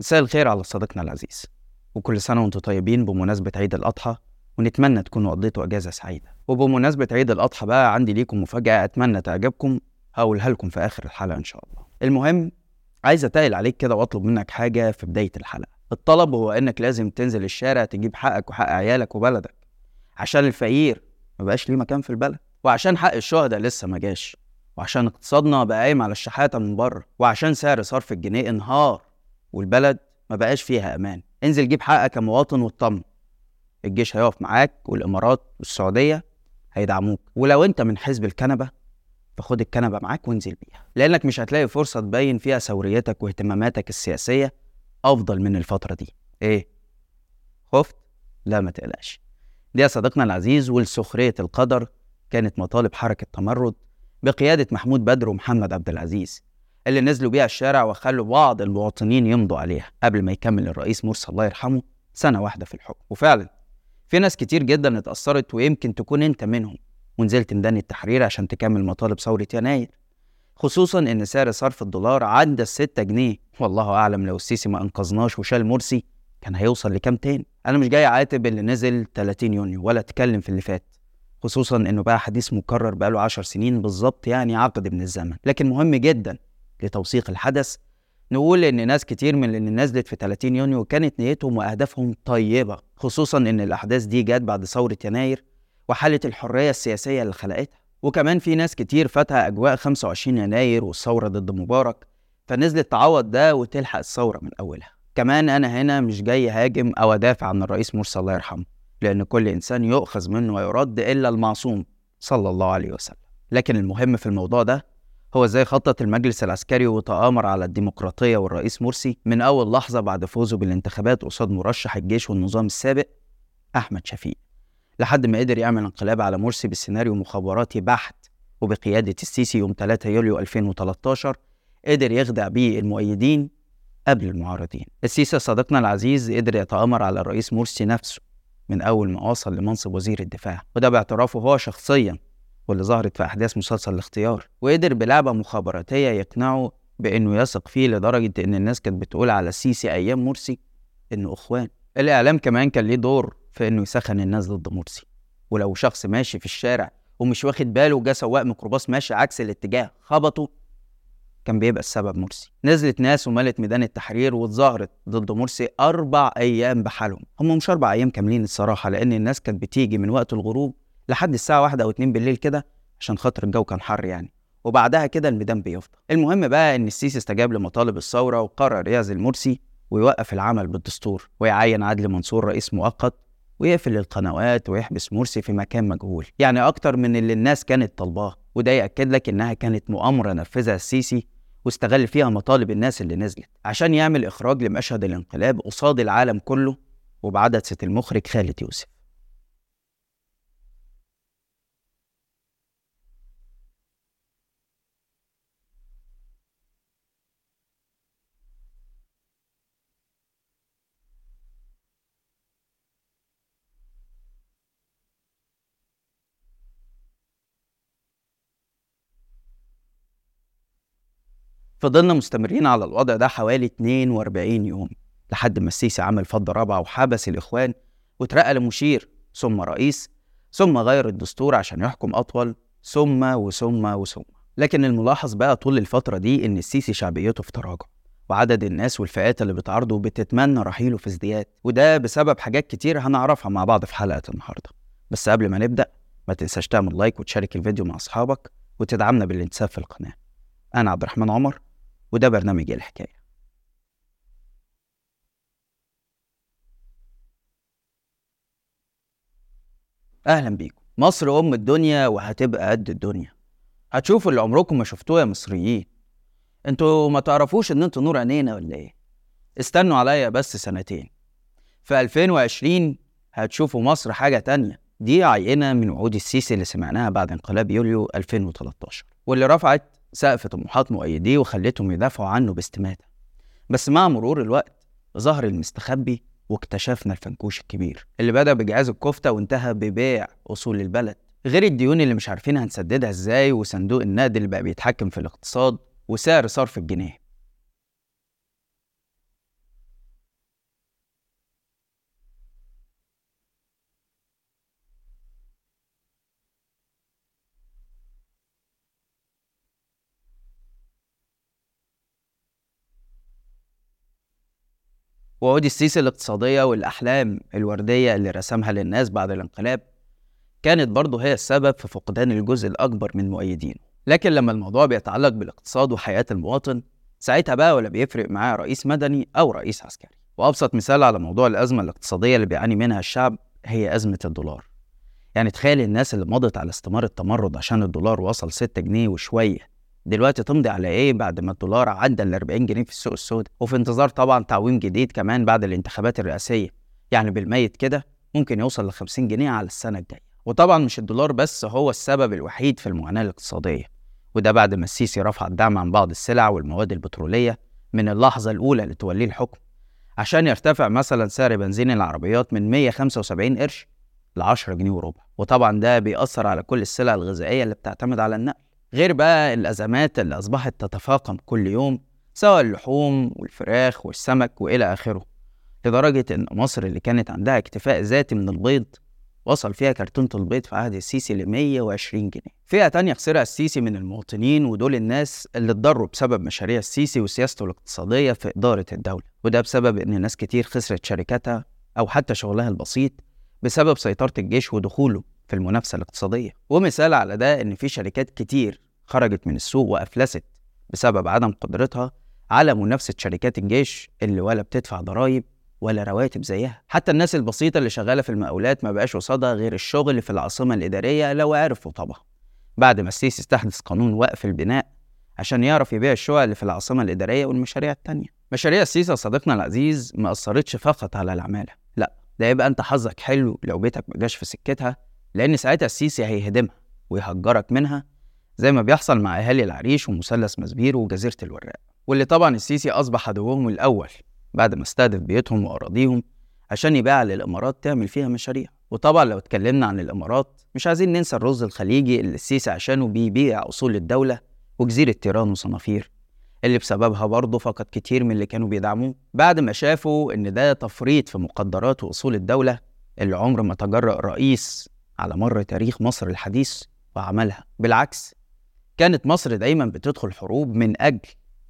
مساء الخير على صديقنا العزيز. وكل سنة وأنتم طيبين بمناسبة عيد الأضحى ونتمنى تكونوا قضيتوا أجازة سعيدة. وبمناسبة عيد الأضحى بقى عندي ليكم مفاجأة أتمنى تعجبكم هقولها لكم في آخر الحلقة إن شاء الله. المهم عايز أتقل عليك كده وأطلب منك حاجة في بداية الحلقة. الطلب هو إنك لازم تنزل الشارع تجيب حقك وحق عيالك وبلدك. عشان الفقير مبقاش ليه مكان في البلد. وعشان حق الشهداء لسه ما جاش. وعشان اقتصادنا بقى قايم على الشحاتة من بره. وعشان سعر صرف الجنيه انهار. والبلد ما بقاش فيها أمان. انزل جيب حقك كمواطن واطمن الجيش هيقف معاك والإمارات والسعودية هيدعموك. ولو أنت من حزب الكنبة فخد الكنبة معاك وانزل بيها. لأنك مش هتلاقي فرصة تبين فيها ثوريتك واهتماماتك السياسية أفضل من الفترة دي. إيه؟ خفت؟ لا ما تقلقش. دي يا صديقنا العزيز ولسخريه القدر كانت مطالب حركة تمرد بقيادة محمود بدر ومحمد عبد العزيز. اللي نزلوا بيها الشارع وخلوا بعض المواطنين يمضوا عليها قبل ما يكمل الرئيس مرسي الله يرحمه سنة واحدة في الحكم. وفعلا في ناس كتير جدا اتأثرت ويمكن تكون أنت منهم ونزلت ميدان التحرير عشان تكمل مطالب ثورة يناير خصوصا إن سعر صرف الدولار عدى الستة جنيه. والله أعلم لو السيسي ما أنقذناش وشال مرسي كان هيوصل لكام تاني. أنا مش جاي أعاتب اللي نزل 30 يونيو ولا أتكلم في اللي فات خصوصا إنه بقى حديث مكرر بقاله 10 سنين بالظبط يعني عقد من الزمن. لكن مهم جدا لتوثيق الحدث. نقول إن ناس كتير من اللي نزلت في 30 يونيو كانت نيتهم وأهدافهم طيبة خصوصا إن الأحداث دي جت بعد ثورة يناير وحالة الحرية السياسية اللي خلقتها. وكمان في ناس كتير فاتها أجواء 25 يناير والثورة ضد مبارك فنزلت تعوض ده وتلحق الثورة من أولها. كمان أنا هنا مش جاي هاجم أو أدافع عن الرئيس مرسي الله يرحمه لأن كل إنسان يؤخذ منه ويرد إلا المعصوم صلى الله عليه وسلم. لكن المهم في الموضوع ده هو إزاي خطط المجلس العسكري وتآمر على الديمقراطية والرئيس مرسي من أول لحظة بعد فوزه بالانتخابات قصاد مرشح الجيش والنظام السابق أحمد شفيق لحد ما قدر يعمل انقلاب على مرسي بسيناريو مخابراتي بحت وبقيادة السيسي يوم 3 يوليو 2013 قدر يخدع بيه المؤيدين قبل المعارضين. السيسي صديقنا العزيز قدر يتآمر على الرئيس مرسي نفسه من أول ما وصل لمنصب وزير الدفاع وده باعترافه هو شخصيا واللي ظهرت في أحداث مسلسل الاختيار وقدر بلعبة مخابراتية يقنعه بإنه يثق فيه لدرجة إن الناس كانت بتقول على السيسي أيام مرسي إنه إخوان. الإعلام كمان كان ليه دور في إنه يسخن الناس ضد مرسي. ولو شخص ماشي في الشارع ومش واخد باله وجا سواق ميكروباص ماشي عكس الاتجاه خبطه كان بيبقى السبب مرسي. نزلت ناس وملت ميدان التحرير واتظاهرت ضد مرسي أربع أيام بحالهم. هم مش أربع أيام كاملين الصراحة لأن الناس كانت بتيجي من وقت الغروب لحد الساعة واحدة أو اتنين بالليل كده عشان خاطر الجو كان حر يعني. وبعدها كده الميدان بيفضى. المهم بقى إن السيسي استجاب لمطالب الثورة وقرر يعزل مرسي ويوقف العمل بالدستور ويعين عدلي منصور رئيس مؤقت ويقفل القنوات ويحبس مرسي في مكان مجهول. يعني أكتر من اللي الناس كانت طالباه وده يأكد لك إنها كانت مؤامرة نفذها السيسي واستغل فيها مطالب الناس اللي نزلت. عشان يعمل إخراج لمشهد الانقلاب قصاد العالم كله وبعدسة المخرج خالد يوسف. فضلنا مستمرين على الوضع ده حوالي 42 يوم لحد ما السيسي عمل فضة رابعة وحبس الإخوان واترقى لمشير ثم رئيس ثم غير الدستور عشان يحكم أطول ثم وثم وثم. لكن الملاحظ بقى طول الفترة دي إن السيسي شعبيته في تراجع وعدد الناس والفئات اللي بتعارضه بتتمنى رحيله في ازدياد. وده بسبب حاجات كتير هنعرفها مع بعض في حلقة النهاردة. بس قبل ما نبدأ ما تنساش تعمل لايك وتشارك الفيديو مع أصحابك وتدعمنا بالانتساب في القناة. أنا عبد الرحمن عمر وده برنامج الحكاية. أهلا بيكم. مصر أم الدنيا وهتبقى قد الدنيا. هتشوفوا اللي عمركم ما شفتوه يا مصريين. أنتوا ما تعرفوش إن أنتوا نور عينينا ولا إيه؟ استنوا عليا بس سنتين. في 2020 هتشوفوا مصر حاجة تانية. دي عينة من وعود السيسي اللي سمعناها بعد انقلاب يوليو 2013 واللي رفعت سقف طموحات مؤيديه وخلتهم يدافعوا عنه باستماتة بس مع مرور الوقت ظهر المستخبي واكتشفنا الفنكوش الكبير اللي بدأ بجهاز الكفتة وانتهى ببيع أصول البلد غير الديون اللي مش عارفين هنسددها إزاي وصندوق النقد اللي بقى بيتحكم في الاقتصاد وسعر صرف الجنيه. وعود السيسي الاقتصادية والأحلام الوردية اللي رسمها للناس بعد الانقلاب كانت برضه هي السبب في فقدان الجزء الأكبر من مؤيدينه لكن لما الموضوع بيتعلق بالاقتصاد وحياة المواطن ساعتها بقى ولا بيفرق معاه رئيس مدني أو رئيس عسكري. وأبسط مثال على موضوع الأزمة الاقتصادية اللي بيعاني منها الشعب هي أزمة الدولار. يعني تخيل الناس اللي مضت على استمار التمرد عشان الدولار وصل 6 جنيه وشوية دلوقتي تمضي على إيه بعد ما الدولار عدى ال 40 جنيه في السوق السوداء؟ وفي انتظار طبعا تعويم جديد كمان بعد الانتخابات الرئاسية. يعني بالميت كده ممكن يوصل ل 50 جنيه على السنة الجاية. وطبعا مش الدولار بس هو السبب الوحيد في المعاناة الاقتصادية. وده بعد ما السيسي رفع الدعم عن بعض السلع والمواد البترولية من اللحظة الأولى لتوليه الحكم عشان يرتفع مثلا سعر بنزين العربيات من 175 قرش ل 10 جنيه وربع. وطبعا ده بيأثر على كل السلع الغذائية اللي بتعتمد على النقل. غير بقى الأزمات اللي أصبحت تتفاقم كل يوم سواء اللحوم والفراخ والسمك وإلى آخره. لدرجة إن مصر اللي كانت عندها اكتفاء ذاتي من البيض وصل فيها كرتونة البيض في عهد السيسي ل 120 جنيه. فئة تانية خسرها السيسي من المواطنين ودول الناس اللي اتضروا بسبب مشاريع السيسي وسياسته الاقتصادية في إدارة الدولة. وده بسبب إن ناس كتير خسرت شركاتها أو حتى شغلها البسيط بسبب سيطرة الجيش ودخوله. في المنافسة الاقتصادية. ومثال على ده إن في شركات كتير خرجت من السوق وأفلست بسبب عدم قدرتها على منافسة شركات الجيش اللي ولا بتدفع ضرائب ولا رواتب زيها. حتى الناس البسيطة اللي شغالة في المقاولات ما بقاش قصادها غير الشغل في العاصمة الإدارية لو عرفوا طبعا. بعد ما السيسي استحدث قانون وقف البناء عشان يعرف يبيع الشقق اللي في العاصمة الإدارية والمشاريع التانية. مشاريع السيسي صديقنا العزيز ما أثرتش فقط على العمالة. لا ده يبقى أنت حظك حلو لو بيتك ما جاش في سكتها لأن ساعتها السيسي هيهدمها ويهجرك منها زي ما بيحصل مع أهالي العريش ومثلث مسبير وجزيرة الوراق واللي طبعا السيسي أصبح عدوهم الأول بعد ما استهدف بيوتهم وأراضيهم عشان يبيع للإمارات تعمل فيها مشاريع. وطبعا لو اتكلمنا عن الإمارات مش عايزين ننسى الرز الخليجي اللي السيسي عشانه بيبيع أصول الدولة وجزيرة تيران وصنافير اللي بسببها برضه فقد كتير من اللي كانوا بيدعموه. بعد ما شافوا إن ده تفريط في مقدرات وأصول الدولة اللي عمر ما تجرأ رئيس على مر تاريخ مصر الحديث وعملها. بالعكس كانت مصر دايما بتدخل حروب من أجل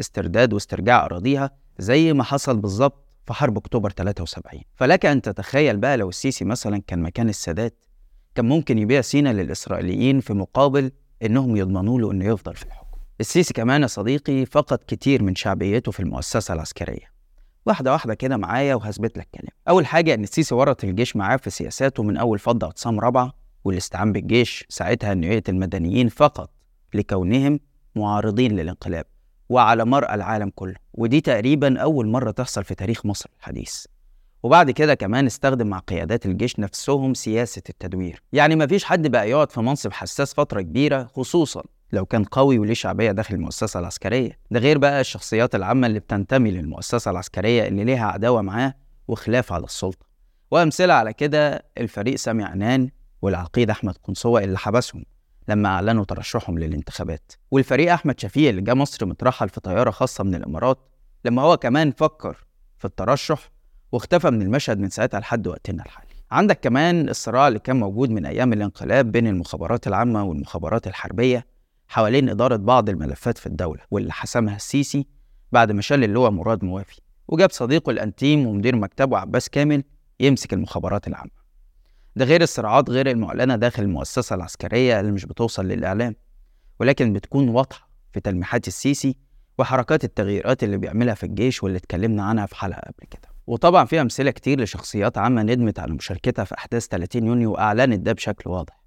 استرداد واسترجاع أراضيها زي ما حصل بالظبط في حرب أكتوبر 73 فلك أن تتخيل بقى لو السيسي مثلا كان مكان السادات كان ممكن يبيع سينا للإسرائيليين في مقابل إنهم يضمنوا له إنه يفضل في الحكم. السيسي كمان يا صديقي فقد كتير من شعبيته في المؤسسة العسكرية. واحدة واحدة كده معايا وهثبت لك كلام أول حاجة إن السيسي ورط الجيش معاه في سياساته من أول فض اعتصام رابعة والاستعان بالجيش ساعتها إنه يقتل المدنيين فقط لكونهم معارضين للانقلاب وعلى مرأى العالم كله. ودي تقريبا أول مرة تحصل في تاريخ مصر الحديث. وبعد كده كمان استخدم مع قيادات الجيش نفسهم سياسة التدوير. يعني مفيش حد بقى يقعد في منصب حساس فترة كبيرة خصوصا لو كان قوي وليه شعبية داخل المؤسسة العسكرية. ده غير بقى الشخصيات العامة اللي بتنتمي للمؤسسة العسكرية اللي ليها عداوة معاه وخلاف على السلطة. وأمثلة على كده الفريق سامي عنان والعقيد أحمد قنصوة اللي حبسهم لما أعلنوا ترشحهم للانتخابات. والفريق أحمد شفيق اللي جه مصر مترحل في طيارة خاصة من الإمارات لما هو كمان فكر في الترشح واختفى من المشهد من ساعتها لحد وقتنا الحالي. عندك كمان الصراع اللي كان موجود من أيام الانقلاب بين المخابرات العامة والمخابرات الحربية حوالين إدارة بعض الملفات في الدولة واللي حسمها السيسي بعد ما شال اللواء مراد موافي وجاب صديقه الأنتيم ومدير مكتبه عباس كامل يمسك المخابرات العامة. ده غير الصراعات غير المعلنة داخل المؤسسة العسكرية اللي مش بتوصل للإعلام ولكن بتكون واضحة في تلميحات السيسي وحركات التغييرات اللي بيعملها في الجيش واللي اتكلمنا عنها في حلقة قبل كده. وطبعا في أمثلة كتير لشخصيات عامة ندمت على مشاركتها في أحداث 30 يونيو وأعلنت ده بشكل واضح.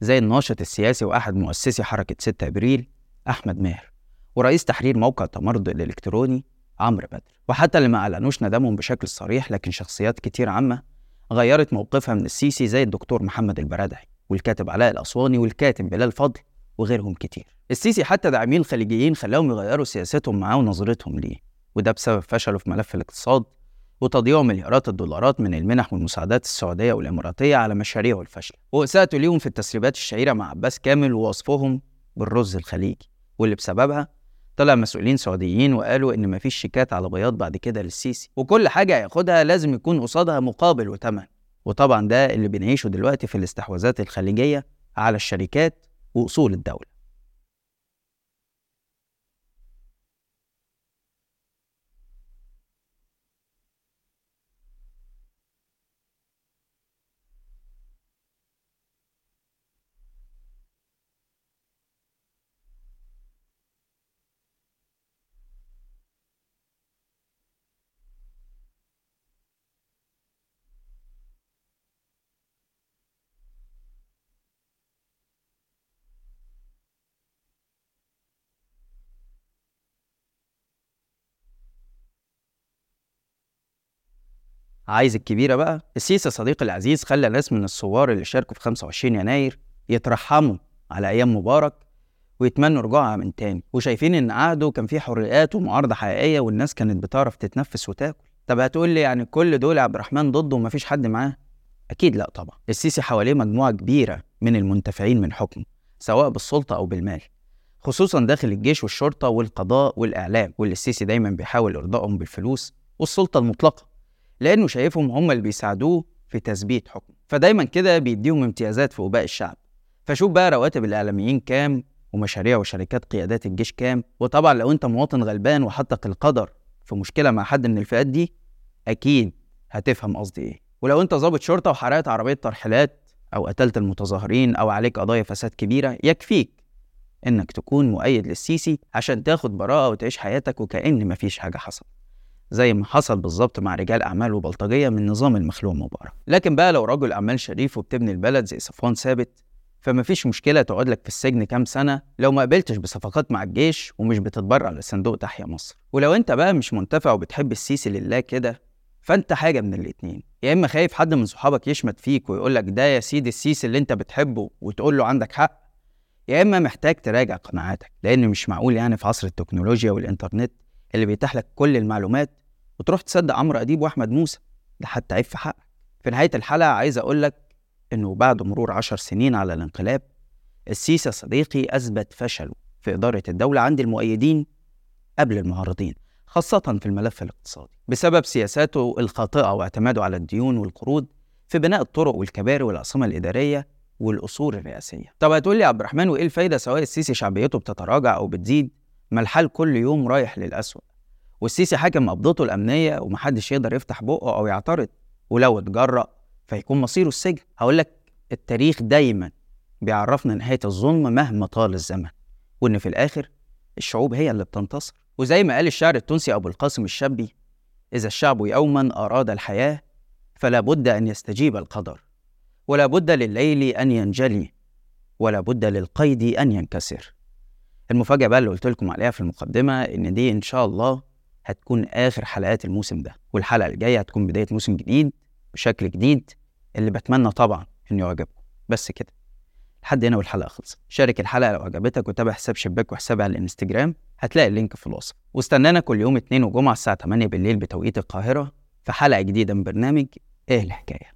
زي الناشط السياسي وأحد مؤسسي حركة 6 أبريل أحمد ماهر ورئيس تحرير موقع تمرد الإلكتروني عمرو بدر. وحتى اللي ما أعلنوش ندمهم بشكل صريح لكن شخصيات كتير عامة غيرت موقفها من السيسي زي الدكتور محمد البرادعي والكاتب علاء الأسواني والكاتب بلال فضل وغيرهم كتير. السيسي حتى داعمين الخليجيين خلاهم يغيروا سياستهم معاه ونظرتهم ليه وده بسبب فشله في ملف الاقتصاد وتضييع مليارات الدولارات من المنح والمساعدات السعودية والإماراتية على مشاريعه الفاشلة. وإساءته ليهم في التسريبات الشهيرة مع عباس كامل ووصفهم بالرز الخليجي. واللي بسببها طلع مسؤولين سعوديين وقالوا إن مفيش شيكات على بياض بعد كده للسيسي. وكل حاجة هياخدها لازم يكون قصادها مقابل وتمن. وطبعا ده اللي بنعيشه دلوقتي في الاستحواذات الخليجية على الشركات وأصول الدولة. عايز الكبيرة بقى. السيسي صديقي العزيز خلى ناس من الثوار اللي شاركوا في 25 يناير يترحموا على أيام مبارك ويتمنوا رجوعها من تاني. وشايفين إن عهده كان فيه حريات ومعارضة حقيقية والناس كانت بتعرف تتنفس وتاكل. طب هتقول لي يعني كل دول عبد الرحمن ضده ومفيش حد معاه؟ أكيد لا طبعا. السيسي حواليه مجموعة كبيرة من المنتفعين من حكمه سواء بالسلطة أو بالمال خصوصا داخل الجيش والشرطة والقضاء والإعلام واللي السيسي دايما بيحاول إرضائهم بالفلوس والسلطة المطلقة. لأنه شايفهم هم اللي بيساعدوه في تثبيت حكمه فدايما كده بيديهم امتيازات في وباء الشعب. فشوف بقى رواتب الإعلاميين كام ومشاريع وشركات قيادات الجيش كام. وطبعا لو أنت مواطن غلبان وحطك القدر في مشكلة مع حد من الفئات دي أكيد هتفهم قصدي إيه. ولو أنت ضابط شرطة وحرقت عربية ترحيلات أو قتلت المتظاهرين أو عليك قضايا فساد كبيرة يكفيك إنك تكون مؤيد للسيسي عشان تاخد براءة وتعيش حياتك وكأن مفيش حاجة حصلت. زي ما حصل بالظبط مع رجال أعمال وبلطجية من نظام المخلوع مبارك. لكن بقى لو رجل أعمال شريف وبتبني البلد زي صفوان ثابت فمفيش مشكلة تقعد لك في السجن كام سنة لو ما قبلتش بصفقات مع الجيش ومش بتتبرع لصندوق تحيا مصر. ولو أنت بقى مش منتفع وبتحب السيسي لله كده فأنت حاجة من الاتنين. يا إما خايف حد من صحابك يشمت فيك ويقول لك ده يا سيدي السيسي اللي أنت بتحبه وتقول له عندك حق يا إما محتاج تراجع قناعاتك لأن مش معقول يعني في عصر التكنولوجيا والإنترنت اللي بيتاح لك كل المعلومات وتروح تصدق عمرو أديب وأحمد موسى. ده حتى عيب في حقك. في نهاية الحلقة عايز أقول لك إنه بعد مرور عشر سنين على الانقلاب السيسي صديقي أثبت فشله في إدارة الدولة عند المؤيدين قبل المعارضين خاصة في الملف الاقتصادي. بسبب سياساته الخاطئة واعتماده على الديون والقروض في بناء الطرق والكباري والعاصمة الإدارية والأصول الرئاسية. طب هتقول لي عبد الرحمن وإيه الفايدة سواء السيسي شعبيته بتتراجع أو بتزيد؟ ما الحال كل يوم رايح للأسوأ والسيسي حاكم قبضته الأمنية ومحدش يقدر يفتح بقه أو يعترض ولو اتجرأ فيكون مصيره السجن. هقول لك التاريخ دايما بيعرفنا نهاية الظلم مهما طال الزمن وإن في الآخر الشعوب هي اللي بتنتصر. وزي ما قال الشاعر التونسي أبو القاسم الشابي إذا الشعب يوما أراد الحياة فلا بد أن يستجيب القدر ولا بد لليل أن ينجلي ولا بد للقيد أن ينكسر. المفاجأة بقى اللي قلت لكم عليها في المقدمة إن دي إن شاء الله هتكون آخر حلقات الموسم ده والحلقة الجاية هتكون بداية موسم جديد بشكل جديد اللي بتمنى طبعا إنه يعجبكم. بس كده. لحد هنا والحلقة خلصت. شارك الحلقة لو عجبتك وتابع حساب شباك وحسابي على الإنستجرام هتلاقي اللينك في الوصف. واستنانا كل يوم اثنين وجمعة الساعة 8 بالليل بتوقيت القاهرة في حلقة جديدة من برنامج إيه الحكاية.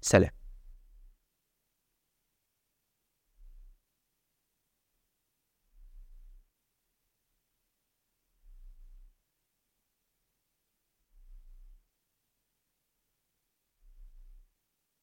سلام.